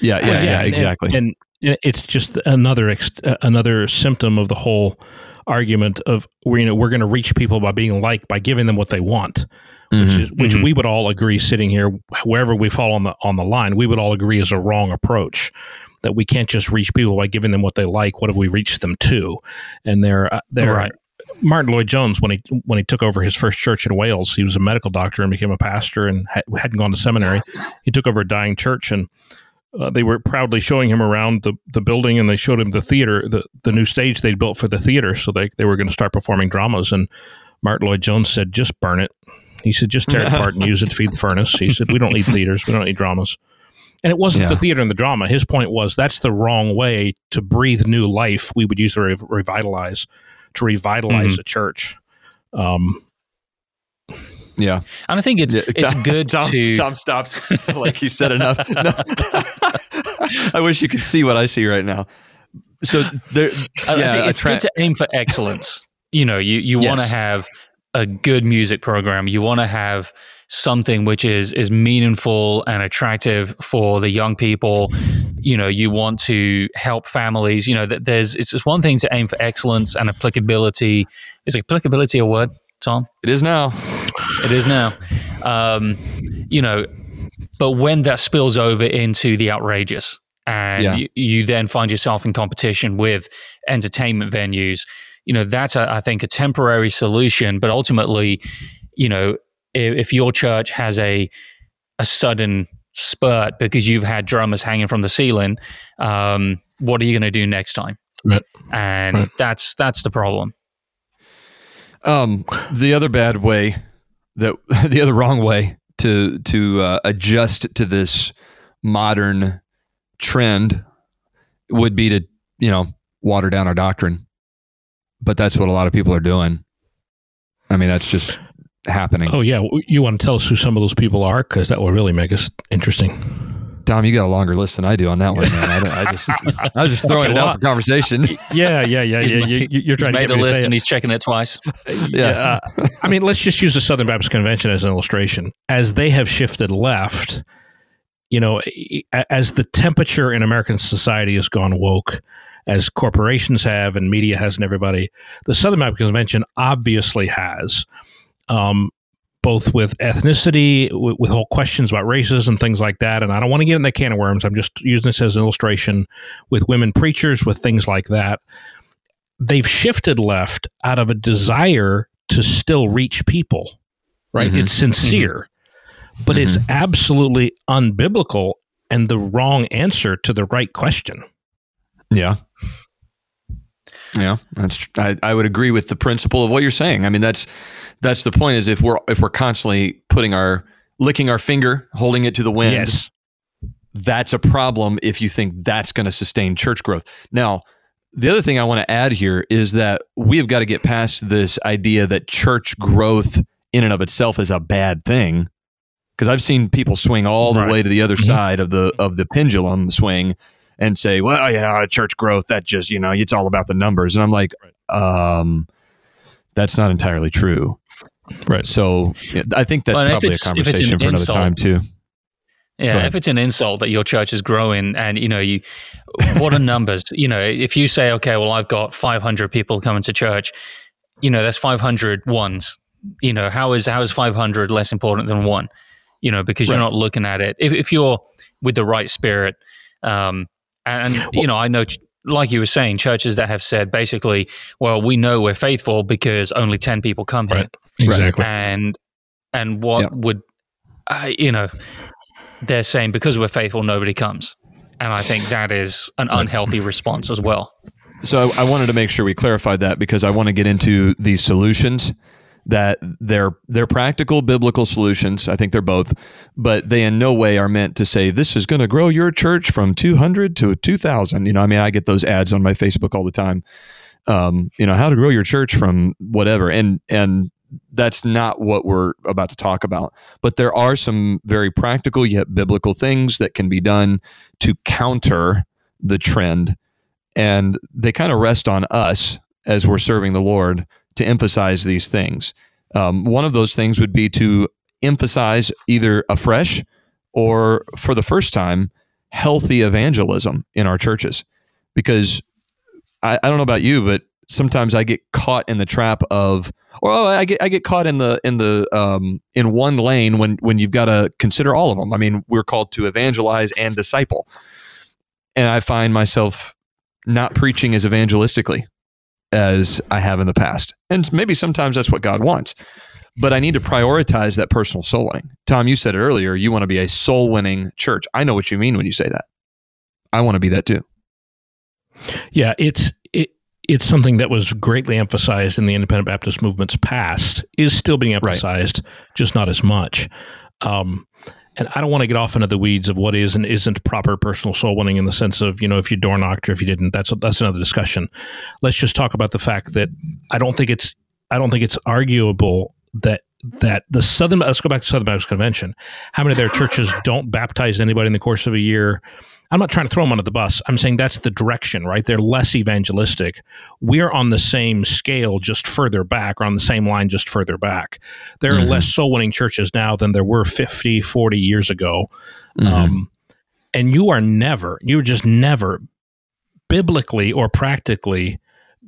yeah, yeah, Well, yeah, and- exactly. And, and it's just another ex- uh, another symptom of the whole argument of you know we're going to reach people by being liked by giving them what they want, which Mhm. is which Mhm. we would all agree sitting here wherever we fall on the on the line, we would all agree is a wrong approach. That we can't just reach people by giving them what they like. What have we reached them to? And they're uh, they're Right. Martyn Lloyd-Jones when he when he took over his first church in Wales, he was a medical doctor and became a pastor and ha- hadn't gone to seminary. He took over a dying church and uh, they were proudly showing him around the, the building and they showed him the theater, the, the new stage they'd built for the theater. So they, they were going to start performing dramas. And Martyn Lloyd-Jones said, just burn it. He said, just tear it apart and use it to feed the furnace. He said, we don't need theaters. We don't need dramas. And it wasn't Yeah. the theater and the drama. His point was that's the wrong way to breathe new life. We would use to rev- revitalize, to revitalize Mm-hmm. a church. Um, yeah. And I think it's Yeah, it's Tom- good Tom, to Tom stops like he said enough. No. I wish you could see what I see right now. So there, yeah, think it's attra- good to aim for excellence. you know, you, you want to have a good music program. You want to have something which is is meaningful and attractive for the young people. You know, you want to help families. You know, that there's it's just one thing to aim for excellence and applicability. Is applicability a word, Tom? it is now. It is now. Um, you know, but when that spills over into the outrageous and Yeah. you, you then find yourself in competition with entertainment venues, you know, that's, a, I think, a temporary solution. But ultimately, you know, if, if your church has a, a sudden spurt because you've had drummers hanging from the ceiling, um, what are you going to do next time? Right. And Right. that's that's the problem. Um, the other bad way that the other wrong way to to uh, adjust to this modern trend would be to you know water down our doctrine, but that's what a lot of people are doing. I mean, that's just happening. oh, yeah. You want to tell us who some of those people are? Because that will really make us interesting. Tom, you got a longer list than I do on that one, man. I, I just I was just throwing it out for conversation. Yeah, yeah, yeah, yeah. You, He's trying to made get a list and it. he's checking it twice. Yeah. uh, I mean, let's just use the Southern Baptist Convention as an illustration. As they have shifted left, you know, as the temperature in American society has gone woke, as corporations have and media has and everybody, the Southern Baptist Convention obviously has. Um, both with ethnicity, with, with whole questions about races and things like that. And I don't want to get in that can of worms. I'm just using this as an illustration with women preachers, with things like that. They've shifted left out of a desire to still reach people, right? Mhm. It's sincere, but it's absolutely unbiblical and the wrong answer to the right question. Yeah. Yeah, that's I, I would agree with the principle of what you're saying. I mean, that's that's the point. Is if we're if we're constantly putting our licking our finger, holding it to the wind, Yes. that's a problem. If you think that's going to sustain church growth. Now, the other thing I want to add here is that we have got to get past this idea that church growth in and of itself is a bad thing. Because I've seen people swing all the Right. way to the other Mhm. side of the of the pendulum swing and say, well, you know, church growth, that just, you know, it's all about the numbers. And I'm like, um, that's not entirely true. Right. So yeah, I think that's Well, probably a it's- an conversation for another time too. Yeah, if it's an insult that your church is growing and you know you what are numbers? you know, if you say okay, well I've got 500 people coming to church, you know, that's 500 ones. You know, how is how is 500 less important than one? You know, because right. you're not looking at it. If if you're with the right spirit um and, and you know, I know like you were saying, churches that have said basically, well, we know we're faithful because only 10 people come here. Right. Exactly. And and what yeah. would uh, you know, they're saying because we're faithful, nobody comes. And I think that is an unhealthy response as well. So I, I wanted to make sure we clarified that because I want to get into these solutions that they're they're practical biblical solutions. I think they're both, but they in no way are meant to say this is going to grow your church from 200 to 2000. You know, I mean, I get those ads on my Facebook all the time. Um, you know, how to grow your church from whatever. And and that's not what we're about to talk about. But there are some very practical yet biblical things that can be done to counter the trend. And they kind of rest on us as we're serving the Lord to emphasize these things. Um, one of those things would be to emphasize either afresh or for the first time healthy evangelism in our churches. Because I, I don't know about you, but sometimes I get caught in the trap of, or oh, I get I get caught in the in the um, in one lane when when you've got to consider all of them. I mean, we're called to evangelize and disciple, and I find myself not preaching as evangelistically as I have in the past, and maybe sometimes that's what God wants. But I need to prioritize that personal soul winning. Tom, you said it earlier. You want to be a soul winning church. I know what you mean when you say that. I want to be that too. Yeah, it's it's something that was greatly emphasized in the independent Baptist movement's past, is still being emphasized, right. just not as much. Um, and I don't want to get off into the weeds of what is and isn't proper personal soul winning in the sense of you know if you door knocked or if you didn't. That's that's another discussion. Let's just talk about the fact that I don't think it's I don't think it's arguable that that the Southern let's go back to Southern Baptist Convention. How many of their churches don't baptize anybody in the course of a year? I'm not trying to throw them under the bus. I'm saying that's the direction, right? They're less evangelistic. We're on the same scale, just further back, or on the same line, just further back. There mm-hmm. are less soul winning churches now than there were 50, 40 years ago. Mm-hmm. Um, and you are never, you're just never biblically or practically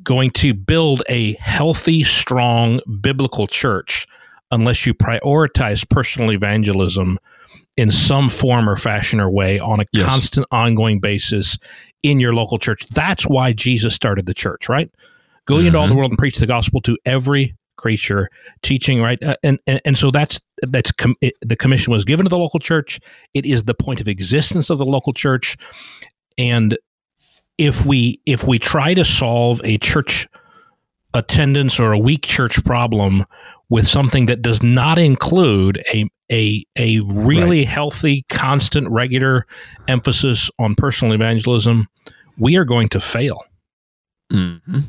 going to build a healthy, strong biblical church unless you prioritize personal evangelism in some form or fashion or way on a yes. constant ongoing basis in your local church. That's why Jesus started the church, right? Go mm-hmm. into all the world and preach the gospel to every creature, teaching right, uh, and, and and so that's that's com- it, the commission was given to the local church. It is the point of existence of the local church, and if we if we try to solve a church attendance or a weak church problem with something that does not include a a a really right. healthy, constant, regular emphasis on personal evangelism, we are going to fail. Mm-hmm.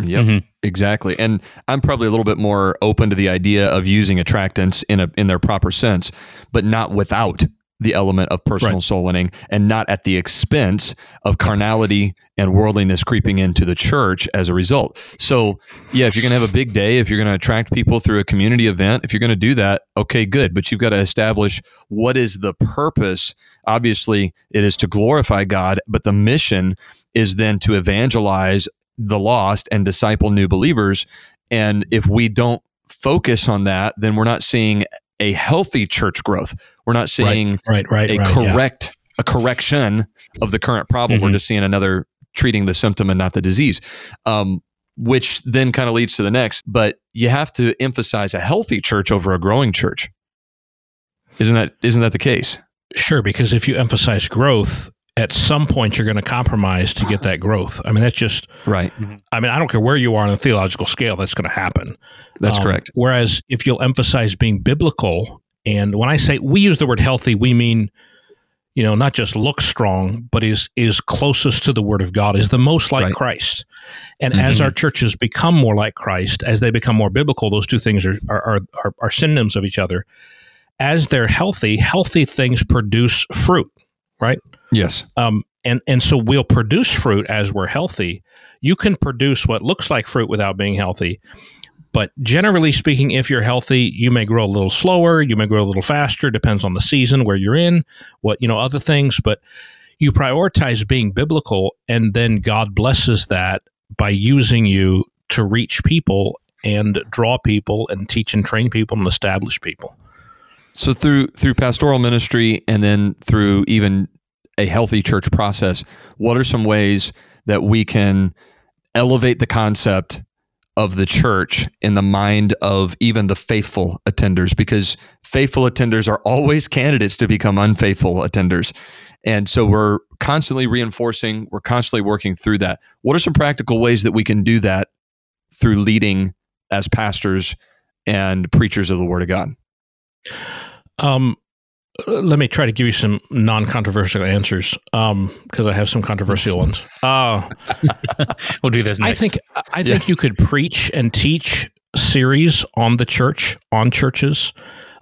Yep, mm-hmm. exactly. And I'm probably a little bit more open to the idea of using attractants in a in their proper sense, but not without the element of personal right. soul winning and not at the expense of carnality and worldliness creeping into the church as a result. So, yeah, if you're going to have a big day, if you're going to attract people through a community event, if you're going to do that, okay, good. But you've got to establish what is the purpose. Obviously, it is to glorify God, but the mission is then to evangelize the lost and disciple new believers. And if we don't focus on that, then we're not seeing a healthy church growth. We're not seeing right, right, right, a correct yeah. a correction of the current problem. Mm-hmm. We're just seeing another treating the symptom and not the disease. Um, which then kind of leads to the next. But you have to emphasize a healthy church over a growing church. Isn't that isn't that the case? Sure, because if you emphasize growth, at some point you're going to compromise to get that growth. I mean, that's just right. I mean, I don't care where you are on the theological scale, that's going to happen. That's um, correct. Whereas if you'll emphasize being biblical, and when I say we use the word healthy, we mean you know not just look strong, but is is closest to the Word of God, is the most like right. Christ. And mm-hmm. as our churches become more like Christ, as they become more biblical, those two things are are, are, are synonyms of each other. As they're healthy, healthy things produce fruit, right? Yes. Um, and and so we'll produce fruit as we're healthy. You can produce what looks like fruit without being healthy, but generally speaking, if you're healthy, you may grow a little slower, you may grow a little faster, depends on the season where you're in, what, you know, other things. But you prioritize being biblical, and then God blesses that by using you to reach people and draw people and teach and train people and establish people. So through through pastoral ministry and then through even a healthy church process, what are some ways that we can elevate the concept of the church in the mind of even the faithful attenders because faithful attenders are always candidates to become unfaithful attenders. And so we're constantly reinforcing, we're constantly working through that. What are some practical ways that we can do that through leading as pastors and preachers of the word of God? Um, let me try to give you some non-controversial answers because um, I have some controversial ones. Uh, we'll do this next. I think I think yeah. you could preach and teach series on the church on churches.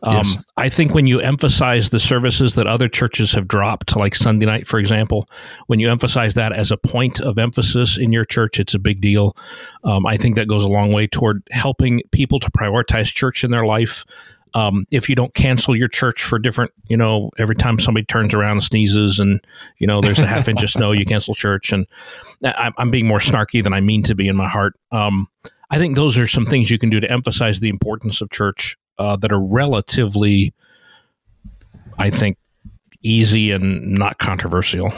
Um, yes. I think when you emphasize the services that other churches have dropped, like Sunday night, for example, when you emphasize that as a point of emphasis in your church, it's a big deal. Um, I think that goes a long way toward helping people to prioritize church in their life. Um, if you don't cancel your church for different, you know, every time somebody turns around and sneezes and, you know, there's a half inch of snow, you cancel church. And I, am being more snarky than I mean to be in my heart. Um, I think those are some things you can do to emphasize the importance of church uh, that are relatively, I think, easy and not controversial.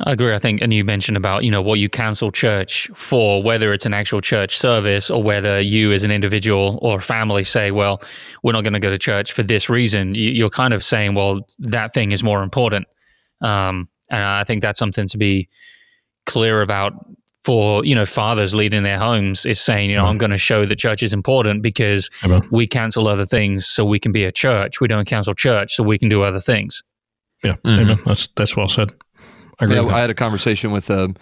I agree. I think, and you mentioned about you know what you cancel church for, whether it's an actual church service or whether you as an individual or family say, well, we're not going to go to church for this reason. You're kind of saying, well, that thing is more important, um, and I think that's something to be clear about for you know fathers leading their homes is saying, you know, I'm going to show that church is important because Amen. we cancel other things so we can be a church. We don't cancel church so we can do other things. Yeah, mm-hmm. Amen. That's that's well said. I, yeah, I had a conversation with a,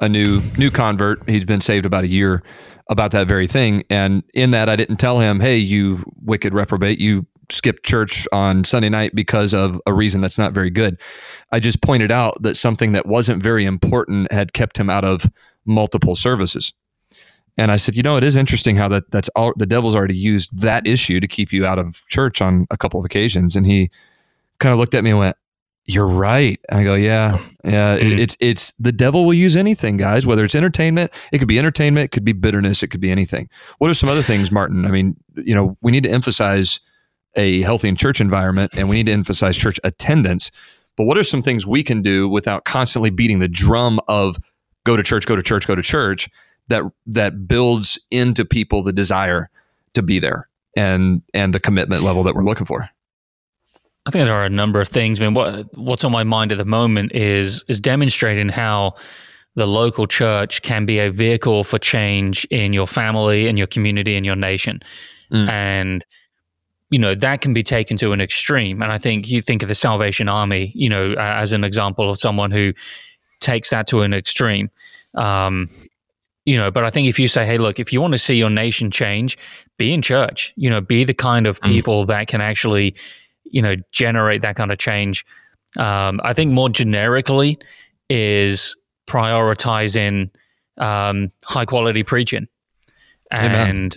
a new new convert. He's been saved about a year about that very thing. And in that, I didn't tell him, "Hey, you wicked reprobate, you skipped church on Sunday night because of a reason that's not very good." I just pointed out that something that wasn't very important had kept him out of multiple services. And I said, you know, it is interesting how that that's all the devil's already used that issue to keep you out of church on a couple of occasions. And he kind of looked at me and went, you're right. I go, yeah, yeah. Mm-hmm. It's it's the devil will use anything, guys. Whether it's entertainment, it could be entertainment, it could be bitterness, it could be anything. What are some other things, Martin? I mean, you know, we need to emphasize a healthy church environment, and we need to emphasize church attendance. But what are some things we can do without constantly beating the drum of go to church, go to church, go to church? That that builds into people the desire to be there and and the commitment level that we're looking for. I think there are a number of things. I mean, what what's on my mind at the moment is is demonstrating how the local church can be a vehicle for change in your family, in your community, in your nation, mm. and you know that can be taken to an extreme. And I think you think of the Salvation Army, you know, as an example of someone who takes that to an extreme. Um, you know, but I think if you say, hey, look, if you want to see your nation change, be in church. You know, be the kind of mm. people mm. that can actually you know generate that kind of change. Um, I think more generically is prioritizing um, high quality preaching, and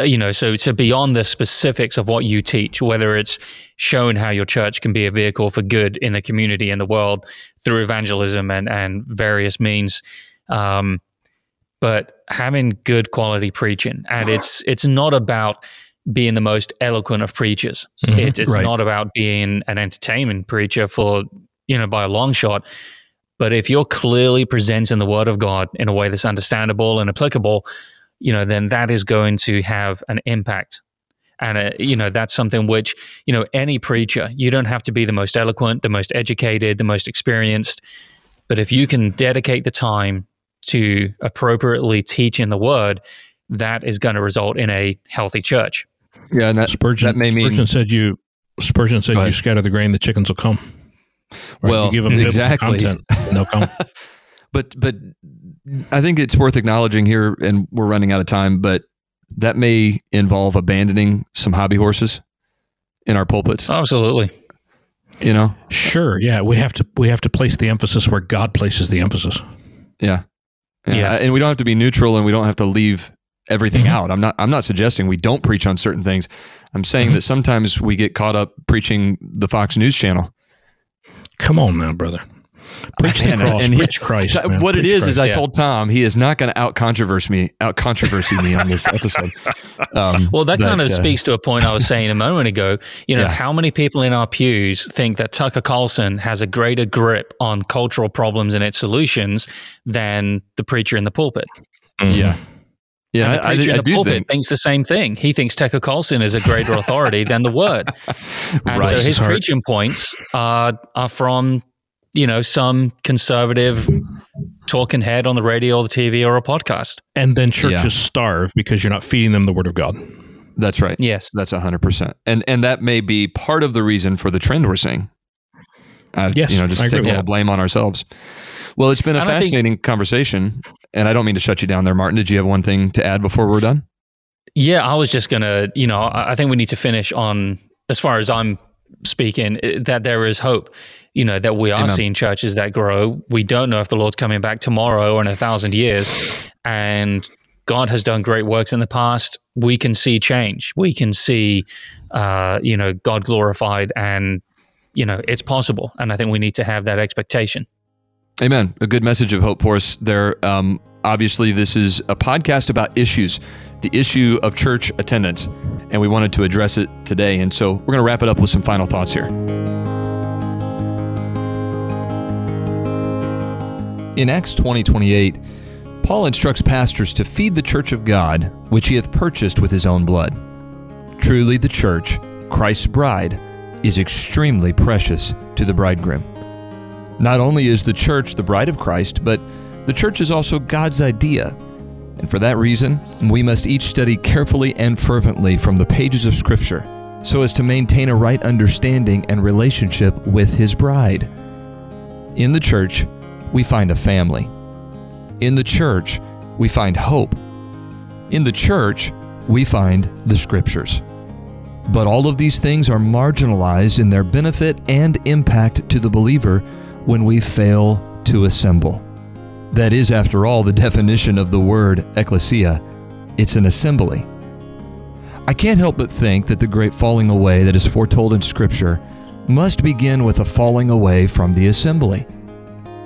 uh, you know, so so beyond the specifics of what you teach, whether it's showing how your church can be a vehicle for good in the community and the world through evangelism and and various means. Um, but having good quality preaching, and it's it's not about being the most eloquent of preachers. Mm-hmm, it, it's right. not about being an entertainment preacher for, you know, by a long shot. But if you're clearly presenting the word of God in a way that's understandable and applicable, you know, then that is going to have an impact. And, uh, you know, that's something which, you know, any preacher, you don't have to be the most eloquent, the most educated, the most experienced. But if you can dedicate the time to appropriately teaching the word, that is going to result in a healthy church. Yeah, and that Spurgeon, that may Spurgeon mean, said you Spurgeon said you scatter the grain, the chickens will come. Right? Well, you give them exactly, content, they'll come. but but I think it's worth acknowledging here, and we're running out of time, but that may involve abandoning some hobby horses in our pulpits. Absolutely. You know, sure, yeah, we have to we have to place the emphasis where God places the emphasis. Yeah, Yes. and we don't have to be neutral, and we don't have to leave everything Mhm. out. I'm not. I'm not suggesting we don't preach on certain things. I'm saying Mhm. that sometimes we get caught up preaching the Fox News channel. Come on now, brother. Preach the cross. and he- preach Christ. Th- man. what it Preach is is I yeah. told Tom he is not going to out controversy me, out controversy me on this episode. Um, Well, that but, kind of uh, speaks to a point I was saying a moment ago. You know, Yeah. how many people in our pews think that Tucker Carlson has a greater grip on cultural problems and its solutions than the preacher in the pulpit? Mhm. Yeah, yeah. and the I, I, I in the do pulpit think thinks the same thing. He thinks Tucker Carlson is a greater authority than the Word, and Right. so his His heart. preaching points are are from you know some conservative talking head on the radio or the TV or a podcast. And then churches Yeah. starve because you're not feeding them the word of God. that's right. Yes, That's hundred percent, and and that may be part of the reason for the trend we're seeing. Uh, Yes, you know, just take agree a little that. blame on ourselves. Well, it's been a And I think- fascinating conversation, and I don't mean to shut you down there, Martin. Did you have one thing to add before we're done? Yeah, I was just gonna, you know, I think we need to finish on as far as I'm speaking that there is hope. You know that we are Amen. seeing churches that grow. We don't know if the Lord's coming back tomorrow or in a thousand years, and God has done great works in the past. We can see change. We can see, uh, you know, God glorified, and you know it's possible. And I think we need to have that expectation. Amen. A good message of hope for us there. Um, obviously, this is a podcast about issues, the issue of church attendance, and we wanted to address it today. And so we're going to wrap it up with some final thoughts here. In Acts 20 28, Paul instructs pastors to feed the church of God, which he hath purchased with his own blood. Truly, the church, Christ's bride, is extremely precious to the bridegroom. Not only is the church the bride of Christ, but the church is also God's idea. And for that reason, we must each study carefully and fervently from the pages of Scripture so as to maintain a right understanding and relationship with His bride. In the church, we find a family. In the church, we find hope. In the church, we find the Scriptures. But all of these things are marginalized in their benefit and impact to the believer when we fail to assemble. That is, after all, the definition of the word ecclesia it's an assembly. I can't help but think that the great falling away that is foretold in Scripture must begin with a falling away from the assembly,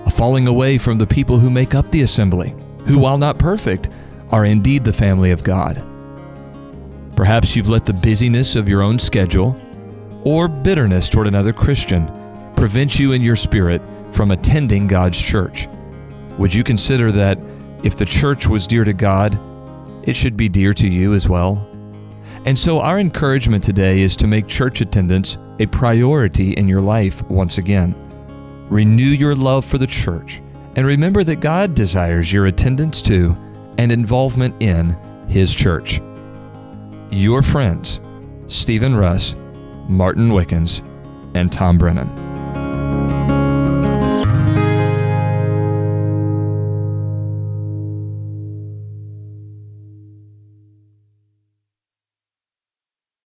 a falling away from the people who make up the assembly, who, while not perfect, are indeed the family of God. Perhaps you've let the busyness of your own schedule or bitterness toward another Christian prevent you in your spirit from attending God's church. Would you consider that if the church was dear to God, it should be dear to you as well? And so, our encouragement today is to make church attendance a priority in your life once again. Renew your love for the church and remember that God desires your attendance to and involvement in His church. Your friends, Stephen Russ, Martin Wickens, and Tom Brennan.